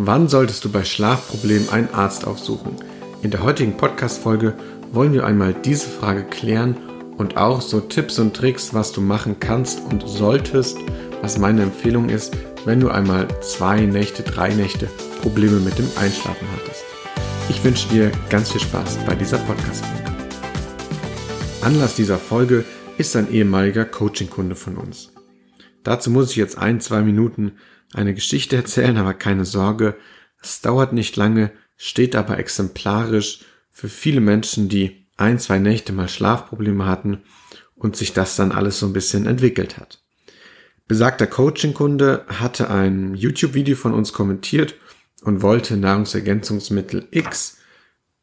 Wann solltest du bei Schlafproblemen einen Arzt aufsuchen? In der heutigen Podcast-Folge wollen wir einmal diese Frage klären und auch so Tipps und Tricks, was du machen kannst und solltest, was meine Empfehlung ist, wenn du einmal zwei Nächte, drei Nächte Probleme mit dem Einschlafen hattest. Ich wünsche dir ganz viel Spaß bei dieser Podcast-Folge. Anlass dieser Folge ist ein ehemaliger Coaching-Kunde von uns. Dazu muss ich jetzt ein, zwei Minuten eine Geschichte erzählen, aber keine Sorge, es dauert nicht lange, steht aber exemplarisch für viele Menschen, die ein, zwei Nächte mal Schlafprobleme hatten und sich das dann alles so ein bisschen entwickelt hat. Besagter Coaching-Kunde hatte ein YouTube-Video von uns kommentiert und wollte Nahrungsergänzungsmittel X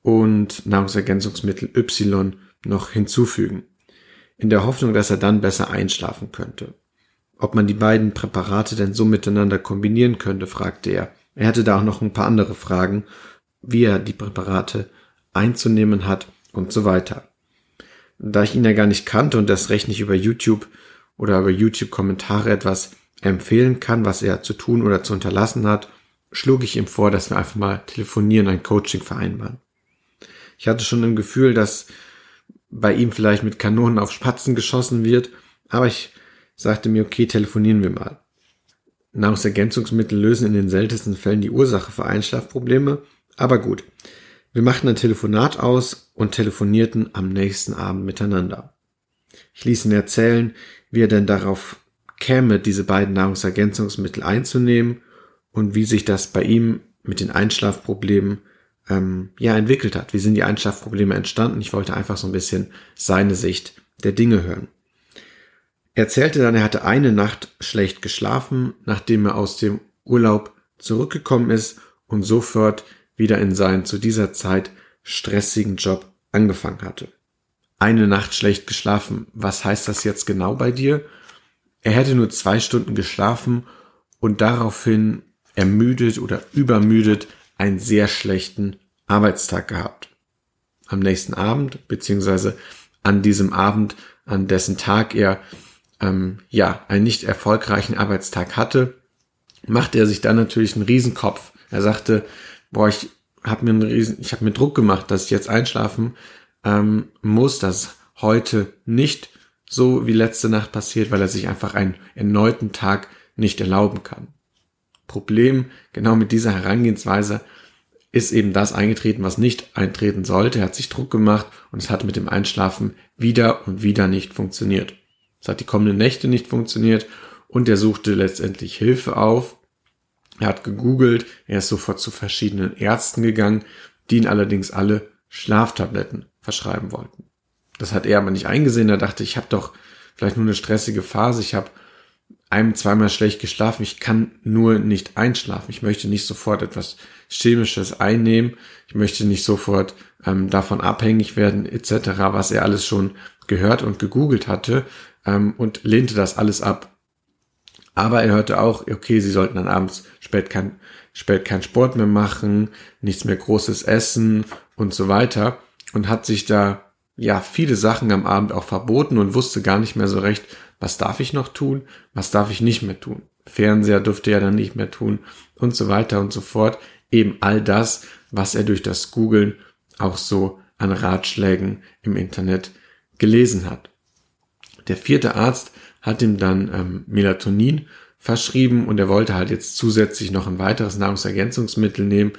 und Nahrungsergänzungsmittel Y noch hinzufügen, in der Hoffnung, dass er dann besser einschlafen könnte. Ob man die beiden Präparate denn so miteinander kombinieren könnte, fragte er. Er hatte da auch noch ein paar andere Fragen, wie er die Präparate einzunehmen hat und so weiter. Da ich ihn ja gar nicht kannte und das recht nicht über YouTube oder über YouTube-Kommentare etwas empfehlen kann, was er zu tun oder zu unterlassen hat, schlug ich ihm vor, dass wir einfach mal telefonieren, ein Coaching vereinbaren. Ich hatte schon im Gefühl, dass bei ihm vielleicht mit Kanonen auf Spatzen geschossen wird, aber ich sagte mir, okay, telefonieren wir mal. Nahrungsergänzungsmittel lösen in den seltensten Fällen die Ursache für Einschlafprobleme, aber gut. Wir machten ein Telefonat aus und telefonierten am nächsten Abend miteinander. Ich ließ ihn erzählen, wie er denn darauf käme, diese beiden Nahrungsergänzungsmittel einzunehmen und wie sich das bei ihm mit den Einschlafproblemen ähm, ja entwickelt hat. Wie sind die Einschlafprobleme entstanden? Ich wollte einfach so ein bisschen seine Sicht der Dinge hören. Er erzählte dann, er hatte eine Nacht schlecht geschlafen, nachdem er aus dem Urlaub zurückgekommen ist und sofort wieder in seinen zu dieser Zeit stressigen Job angefangen hatte. Eine Nacht schlecht geschlafen. Was heißt das jetzt genau bei dir? Er hätte nur zwei Stunden geschlafen und daraufhin ermüdet oder übermüdet einen sehr schlechten Arbeitstag gehabt. Am nächsten Abend, beziehungsweise an diesem Abend, an dessen Tag er ähm, ja, einen nicht erfolgreichen Arbeitstag hatte, machte er sich dann natürlich einen Riesenkopf. Er sagte, boah, ich habe mir einen Riesen, ich habe mir Druck gemacht, dass ich jetzt einschlafen ähm, muss, dass heute nicht so wie letzte Nacht passiert, weil er sich einfach einen erneuten Tag nicht erlauben kann. Problem genau mit dieser Herangehensweise ist eben das eingetreten, was nicht eintreten sollte. Er hat sich Druck gemacht und es hat mit dem Einschlafen wieder und wieder nicht funktioniert. Es hat die kommenden Nächte nicht funktioniert und er suchte letztendlich Hilfe auf. Er hat gegoogelt, er ist sofort zu verschiedenen Ärzten gegangen, die ihn allerdings alle Schlaftabletten verschreiben wollten. Das hat er aber nicht eingesehen. Er dachte, ich habe doch vielleicht nur eine stressige Phase, ich habe einem zweimal schlecht geschlafen, ich kann nur nicht einschlafen. Ich möchte nicht sofort etwas Chemisches einnehmen, ich möchte nicht sofort ähm, davon abhängig werden, etc., was er alles schon gehört und gegoogelt hatte ähm, und lehnte das alles ab. Aber er hörte auch, okay, sie sollten dann abends spät kein, spät kein Sport mehr machen, nichts mehr Großes essen und so weiter und hat sich da ja viele Sachen am Abend auch verboten und wusste gar nicht mehr so recht, was darf ich noch tun, was darf ich nicht mehr tun. Fernseher durfte er dann nicht mehr tun und so weiter und so fort. Eben all das, was er durch das Googlen auch so an Ratschlägen im Internet gelesen hat. Der vierte Arzt hat ihm dann ähm, Melatonin verschrieben und er wollte halt jetzt zusätzlich noch ein weiteres Nahrungsergänzungsmittel nehmen,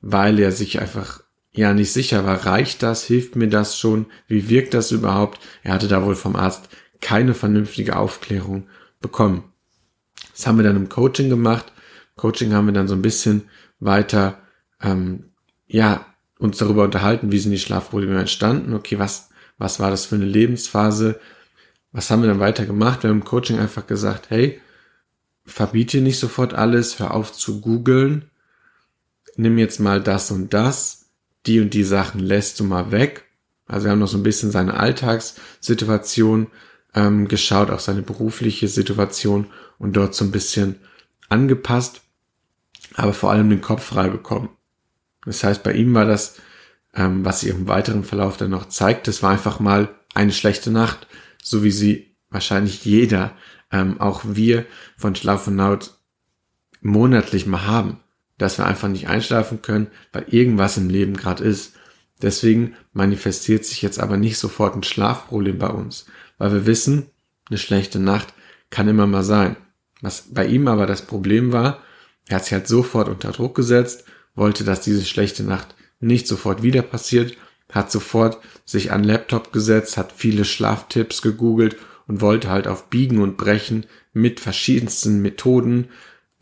weil er sich einfach ja nicht sicher war, reicht das, hilft mir das schon, wie wirkt das überhaupt? Er hatte da wohl vom Arzt keine vernünftige Aufklärung bekommen. Das haben wir dann im Coaching gemacht. Coaching haben wir dann so ein bisschen weiter, ähm, ja, uns darüber unterhalten, wie sind die Schlafprobleme entstanden, okay, was, was war das für eine Lebensphase, was haben wir dann weiter gemacht? Wir haben im Coaching einfach gesagt, hey, verbiete nicht sofort alles, hör auf zu googeln, nimm jetzt mal das und das, die und die Sachen lässt du mal weg. Also wir haben noch so ein bisschen seine Alltagssituation ähm, geschaut, auch seine berufliche Situation und dort so ein bisschen angepasst, aber vor allem den Kopf frei bekommen. Das heißt, bei ihm war das, ähm, was sich im weiteren Verlauf dann noch zeigt, das war einfach mal eine schlechte Nacht so wie sie wahrscheinlich jeder, ähm, auch wir von Schlaf und Naut monatlich mal haben. dass wir einfach nicht einschlafen können, weil irgendwas im Leben gerade ist. Deswegen manifestiert sich jetzt aber nicht sofort ein Schlafproblem bei uns, weil wir wissen, eine schlechte Nacht kann immer mal sein. Was bei ihm aber das Problem war, er hat sich halt sofort unter Druck gesetzt, wollte, dass diese schlechte Nacht nicht sofort wieder passiert, hat sofort sich an Laptop gesetzt, hat viele Schlaftipps gegoogelt und wollte halt auf Biegen und Brechen mit verschiedensten Methoden,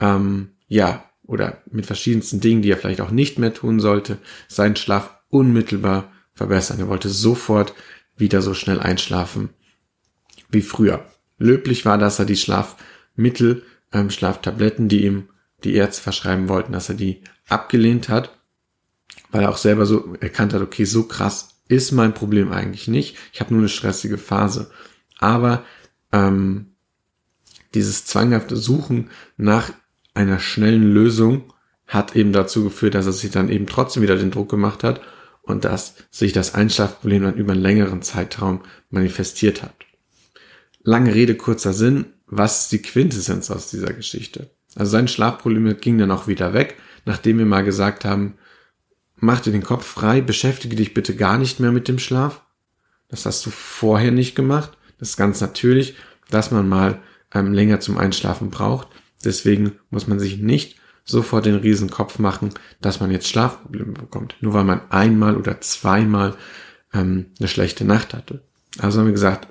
ähm, ja, oder mit verschiedensten Dingen, die er vielleicht auch nicht mehr tun sollte, seinen Schlaf unmittelbar verbessern. Er wollte sofort wieder so schnell einschlafen wie früher. Löblich war, dass er die Schlafmittel, ähm, Schlaftabletten, die ihm die Ärzte verschreiben wollten, dass er die abgelehnt hat, weil er auch selber so erkannt hat, okay, so krass ist mein Problem eigentlich nicht. Ich habe nur eine stressige Phase. Aber ähm, dieses zwanghafte Suchen nach einer schnellen Lösung hat eben dazu geführt, dass er sich dann eben trotzdem wieder den Druck gemacht hat und dass sich das Einschlafproblem dann über einen längeren Zeitraum manifestiert hat. Lange Rede, kurzer Sinn. Was ist die Quintessenz aus dieser Geschichte? Also sein Schlafproblem ging dann auch wieder weg, nachdem wir mal gesagt haben, mach dir den Kopf frei, beschäftige dich bitte gar nicht mehr mit dem Schlaf. Das hast du vorher nicht gemacht. Das ist ganz natürlich, dass man mal ähm, länger zum Einschlafen braucht. Deswegen muss man sich nicht sofort den riesen Kopf machen, dass man jetzt Schlafprobleme bekommt. Nur weil man einmal oder zweimal ähm, eine schlechte Nacht hatte. Also haben wir gesagt,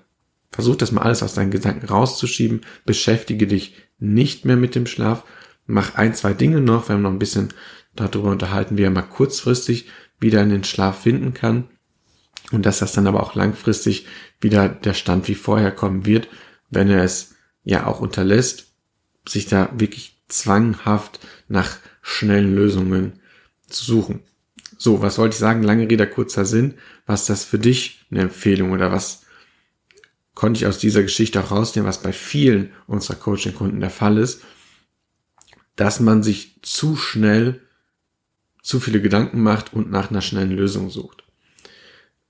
versuch das mal alles aus deinen Gedanken rauszuschieben, beschäftige dich nicht mehr mit dem Schlaf, mach ein, zwei Dinge noch, wir haben noch ein bisschen darüber unterhalten, wie er mal kurzfristig wieder in den Schlaf finden kann und dass das dann aber auch langfristig wieder der Stand wie vorher kommen wird, wenn er es ja auch unterlässt, sich da wirklich zwanghaft nach schnellen Lösungen zu suchen. So, was wollte ich sagen? Lange Rede, kurzer Sinn. Was ist das für dich eine Empfehlung oder was konnte ich aus dieser Geschichte auch rausnehmen, was bei vielen unserer Coaching-Kunden der Fall ist, dass man sich zu schnell zu viele Gedanken macht und nach einer schnellen Lösung sucht.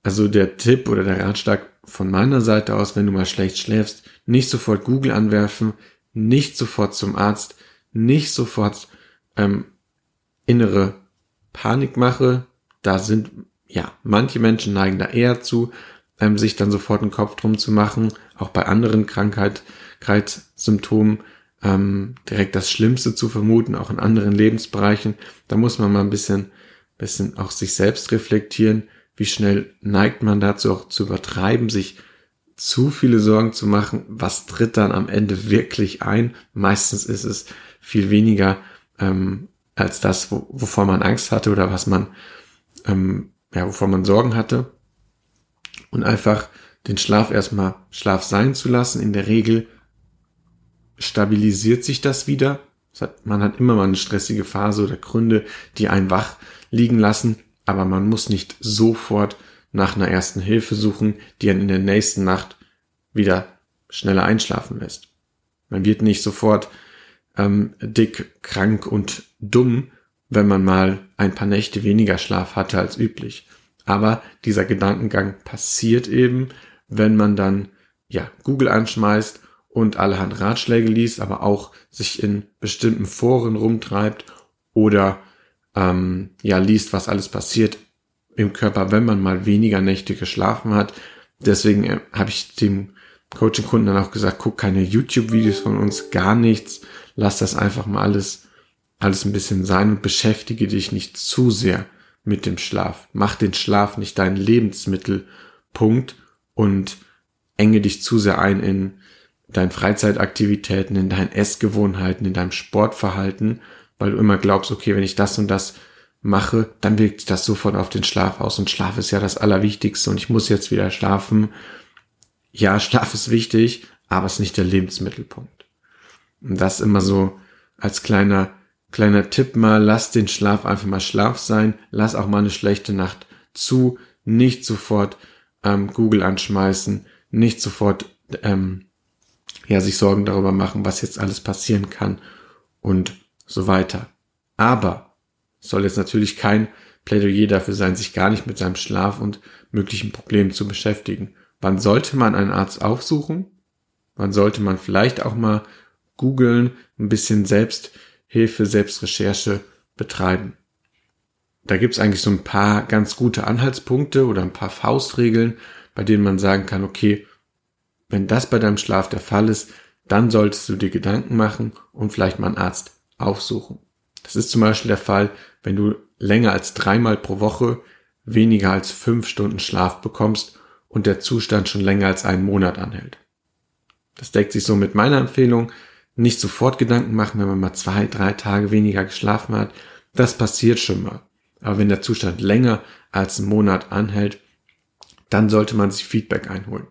Also der Tipp oder der Ratschlag von meiner Seite aus, wenn du mal schlecht schläfst, nicht sofort Google anwerfen, nicht sofort zum Arzt, nicht sofort ähm, innere Panik mache. Da sind, ja, manche Menschen neigen da eher zu, ähm, sich dann sofort einen Kopf drum zu machen, auch bei anderen Krankheit, Krankheitssymptomen ähm, direkt das Schlimmste zu vermuten, auch in anderen Lebensbereichen. Da muss man mal ein bisschen, bisschen auch sich selbst reflektieren. Wie schnell neigt man dazu auch zu übertreiben, sich zu viele Sorgen zu machen? Was tritt dann am Ende wirklich ein? Meistens ist es viel weniger ähm, als das, wo, wovor man Angst hatte oder was man, ähm, ja, wovor man Sorgen hatte. Und einfach den Schlaf erstmal Schlaf sein zu lassen. In der Regel stabilisiert sich das wieder. man hat immer mal eine stressige Phase oder Gründe, die einen wach liegen lassen, aber man muss nicht sofort nach einer ersten Hilfe suchen, die einen in der nächsten Nacht wieder schneller einschlafen lässt. Man wird nicht sofort ähm, dick, krank und dumm, wenn man mal ein paar Nächte weniger Schlaf hatte als üblich. Aber dieser Gedankengang passiert eben, wenn man dann ja Google anschmeißt und allerhand Ratschläge liest, aber auch sich in bestimmten Foren rumtreibt oder ähm, ja liest, was alles passiert im Körper, wenn man mal weniger Nächte geschlafen hat. Deswegen äh, habe ich dem Coaching-Kunden dann auch gesagt, guck keine YouTube-Videos von uns, gar nichts. Lass das einfach mal alles, alles ein bisschen sein und beschäftige dich nicht zu sehr mit dem Schlaf. Mach den Schlaf nicht dein Lebensmittelpunkt und enge dich zu sehr ein in deinen Freizeitaktivitäten, in deinen Essgewohnheiten, in deinem Sportverhalten, weil du immer glaubst, okay, wenn ich das und das mache, dann wirkt das sofort auf den Schlaf aus. Und Schlaf ist ja das Allerwichtigste. Und ich muss jetzt wieder schlafen. Ja, Schlaf ist wichtig, aber es ist nicht der Lebensmittelpunkt. Und das immer so als kleiner, kleiner Tipp mal, lass den Schlaf einfach mal Schlaf sein, lass auch mal eine schlechte Nacht zu, nicht sofort ähm, Google anschmeißen, nicht sofort ähm, ja, sich Sorgen darüber machen, was jetzt alles passieren kann und so weiter. Aber soll jetzt natürlich kein Plädoyer dafür sein, sich gar nicht mit seinem Schlaf und möglichen Problemen zu beschäftigen. Wann sollte man einen Arzt aufsuchen? Wann sollte man vielleicht auch mal googeln, ein bisschen Selbsthilfe, Selbstrecherche betreiben. Da gibt's eigentlich so ein paar ganz gute Anhaltspunkte oder ein paar Faustregeln, bei denen man sagen kann, okay, wenn das bei deinem Schlaf der Fall ist, dann solltest du dir Gedanken machen und vielleicht mal einen Arzt aufsuchen. Das ist zum Beispiel der Fall, wenn du länger als dreimal pro Woche weniger als fünf Stunden Schlaf bekommst und der Zustand schon länger als einen Monat anhält. Das deckt sich so mit meiner Empfehlung. Nicht sofort Gedanken machen, wenn man mal zwei, drei Tage weniger geschlafen hat. Das passiert schon mal. Aber wenn der Zustand länger als einen Monat anhält, dann sollte man sich Feedback einholen.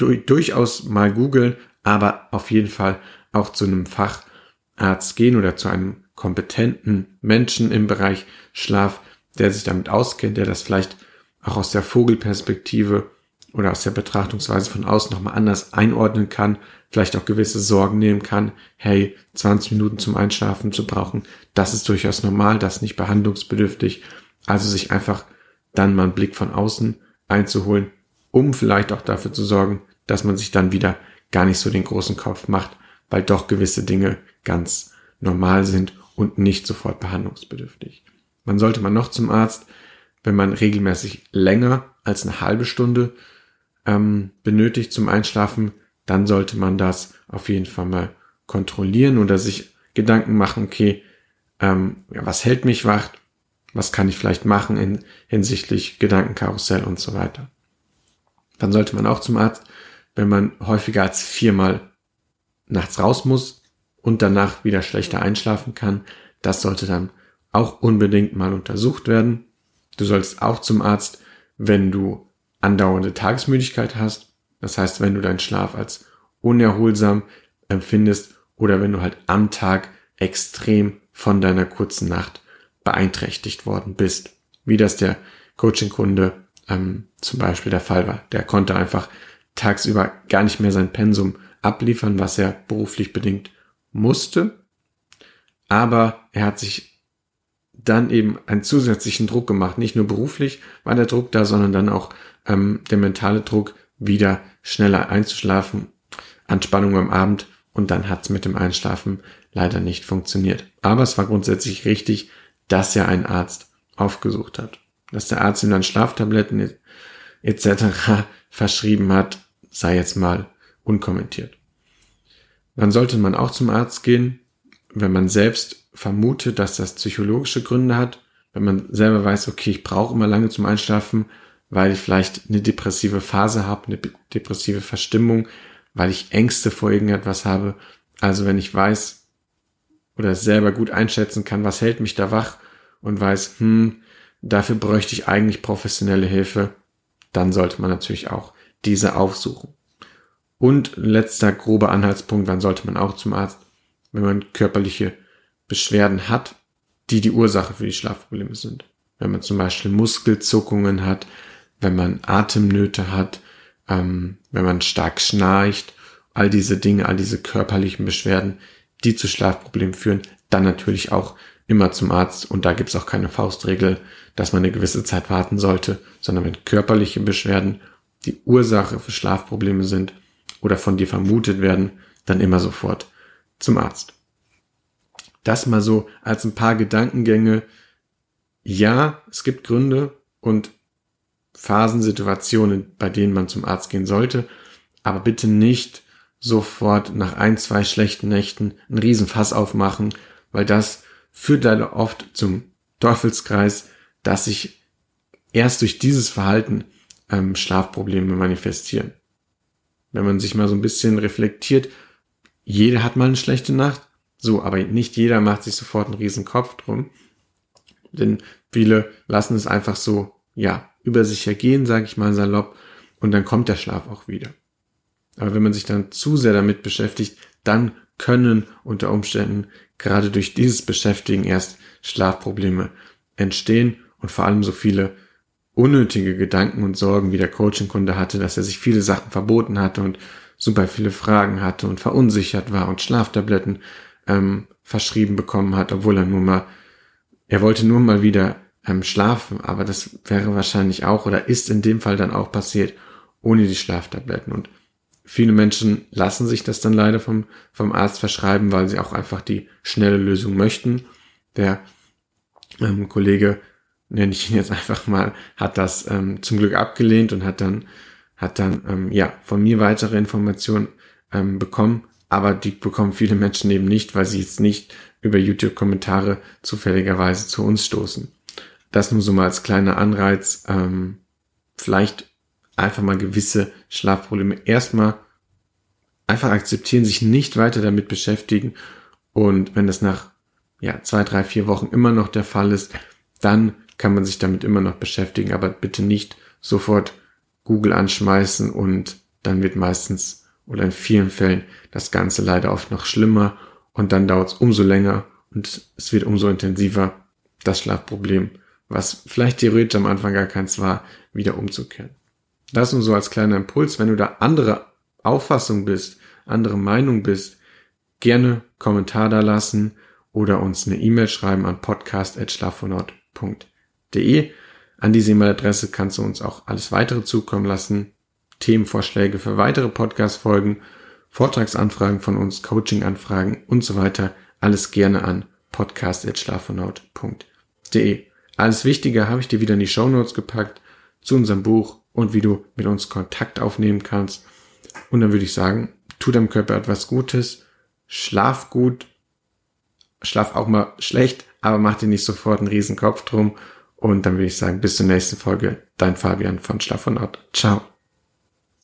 Du durchaus mal googeln, aber auf jeden Fall auch zu einem Facharzt gehen oder zu einem kompetenten Menschen im Bereich Schlaf, der sich damit auskennt, der das vielleicht auch aus der Vogelperspektive oder aus der Betrachtungsweise von außen nochmal anders einordnen kann, vielleicht auch gewisse Sorgen nehmen kann, hey, 20 Minuten zum Einschlafen zu brauchen, das ist durchaus normal, das ist nicht behandlungsbedürftig. Also sich einfach dann mal einen Blick von außen einzuholen, um vielleicht auch dafür zu sorgen, dass man sich dann wieder gar nicht so den großen Kopf macht, weil doch gewisse Dinge ganz normal sind und nicht sofort behandlungsbedürftig. Man sollte man noch zum Arzt, wenn man regelmäßig länger als eine halbe Stunde ähm, benötigt zum Einschlafen, dann sollte man das auf jeden Fall mal kontrollieren oder sich Gedanken machen, okay, ähm, was hält mich wach, was kann ich vielleicht machen in, hinsichtlich Gedankenkarussell und so weiter. Dann sollte man auch zum Arzt, wenn man häufiger als viermal nachts raus muss und danach wieder schlechter einschlafen kann. Das sollte dann auch unbedingt mal untersucht werden. Du sollst auch zum Arzt, wenn du andauernde Tagesmüdigkeit hast. Das heißt, wenn du deinen Schlaf als unerholsam empfindest oder wenn du halt am Tag extrem von deiner kurzen Nacht beeinträchtigt worden bist. Wie das der Coaching-Kunde ähm, zum Beispiel der Fall war. Der konnte einfach tagsüber gar nicht mehr sein Pensum abliefern, was er beruflich bedingt musste. Aber er hat sich dann eben einen zusätzlichen Druck gemacht. Nicht nur beruflich war der Druck da, sondern dann auch ähm, der mentale Druck, wieder schneller einzuschlafen, Anspannung am Abend und dann hat es mit dem Einschlafen leider nicht funktioniert. Aber es war grundsätzlich richtig, dass er einen Arzt aufgesucht hat. Dass der Arzt ihm dann Schlaftabletten etc. verschrieben hat, sei jetzt mal unkommentiert. Dann sollte man auch zum Arzt gehen, wenn man selbst vermutet, dass das psychologische Gründe hat, wenn man selber weiß, okay, ich brauche immer lange zum Einschlafen, weil ich vielleicht eine depressive Phase habe, eine depressive Verstimmung, weil ich Ängste vor irgendetwas habe. Also wenn ich weiß oder selber gut einschätzen kann, was hält mich da wach und weiß, hm, dafür bräuchte ich eigentlich professionelle Hilfe, dann sollte man natürlich auch diese aufsuchen. Und letzter grober Anhaltspunkt, wann sollte man auch zum Arzt, wenn man körperliche Beschwerden hat, die die Ursache für die Schlafprobleme sind. Wenn man zum Beispiel Muskelzuckungen hat, wenn man Atemnöte hat, ähm, wenn man stark schnarcht, all diese Dinge, all diese körperlichen Beschwerden, die zu Schlafproblemen führen, dann natürlich auch immer zum Arzt. Und da gibt's auch keine Faustregel, dass man eine gewisse Zeit warten sollte, sondern wenn körperliche Beschwerden die Ursache für Schlafprobleme sind oder von dir vermutet werden, dann immer sofort zum Arzt. Das mal so als ein paar Gedankengänge. Ja, es gibt Gründe und Phasen, Situationen, bei denen man zum Arzt gehen sollte, aber bitte nicht sofort nach ein, zwei schlechten Nächten einen Riesenfass aufmachen, weil das führt leider oft zum Teufelskreis, dass sich erst durch dieses Verhalten ähm, Schlafprobleme manifestieren. Wenn man sich mal so ein bisschen reflektiert, jeder hat mal eine schlechte Nacht, so, aber nicht jeder macht sich sofort einen riesen Kopf drum. Denn viele lassen es einfach so, ja, über sich ergehen, sage ich mal salopp, und dann kommt der Schlaf auch wieder. Aber wenn man sich dann zu sehr damit beschäftigt, dann können unter Umständen gerade durch dieses Beschäftigen erst Schlafprobleme entstehen und vor allem so viele unnötige Gedanken und Sorgen, wie der Coaching-Kunde hatte, dass er sich viele Sachen verboten hatte und super viele Fragen hatte und verunsichert war und Schlaftabletten ähm, verschrieben bekommen hat, obwohl er nur mal, er wollte nur mal wieder ähm, schlafen, aber das wäre wahrscheinlich auch oder ist in dem Fall dann auch passiert ohne die Schlaftabletten. Und viele Menschen lassen sich das dann leider vom, vom Arzt verschreiben, weil sie auch einfach die schnelle Lösung möchten. Der ähm, Kollege, nenne ich ihn jetzt einfach mal, hat das ähm, zum Glück abgelehnt und hat dann, hat dann ähm, ja von mir weitere Informationen ähm, bekommen. Aber die bekommen viele Menschen eben nicht, weil sie jetzt nicht über YouTube-Kommentare zufälligerweise zu uns stoßen. Das nur so mal als kleiner Anreiz, ähm, vielleicht einfach mal gewisse Schlafprobleme erstmal einfach akzeptieren, sich nicht weiter damit beschäftigen und wenn das nach ja, zwei, drei, vier Wochen immer noch der Fall ist, dann kann man sich damit immer noch beschäftigen, aber bitte nicht sofort Google anschmeißen und dann wird meistens oder in vielen Fällen das Ganze leider oft noch schlimmer und dann dauert es umso länger und es wird umso intensiver, das Schlafproblem, was vielleicht theoretisch am Anfang gar keins war, wieder umzukehren. Das nur so als kleiner Impuls, wenn du da andere Auffassung bist, andere Meinung bist, gerne Kommentar da lassen oder uns eine E-Mail schreiben an podcast.schlafonaut.de. An diese E-Mail-Adresse kannst du uns auch alles weitere zukommen lassen. Themenvorschläge für weitere Podcast-Folgen, Vortragsanfragen von uns, Coaching-Anfragen und so weiter. Alles gerne an podcast.schlafonaut.de. Alles Wichtige habe ich dir wieder in die Show Notes gepackt zu unserem Buch und wie du mit uns Kontakt aufnehmen kannst. Und dann würde ich sagen, tu deinem Körper etwas Gutes, schlaf gut, schlaf auch mal schlecht, aber mach dir nicht sofort einen riesen Kopf drum. Und dann würde ich sagen, bis zur nächsten Folge. Dein Fabian von Schlaf und Ort. Ciao.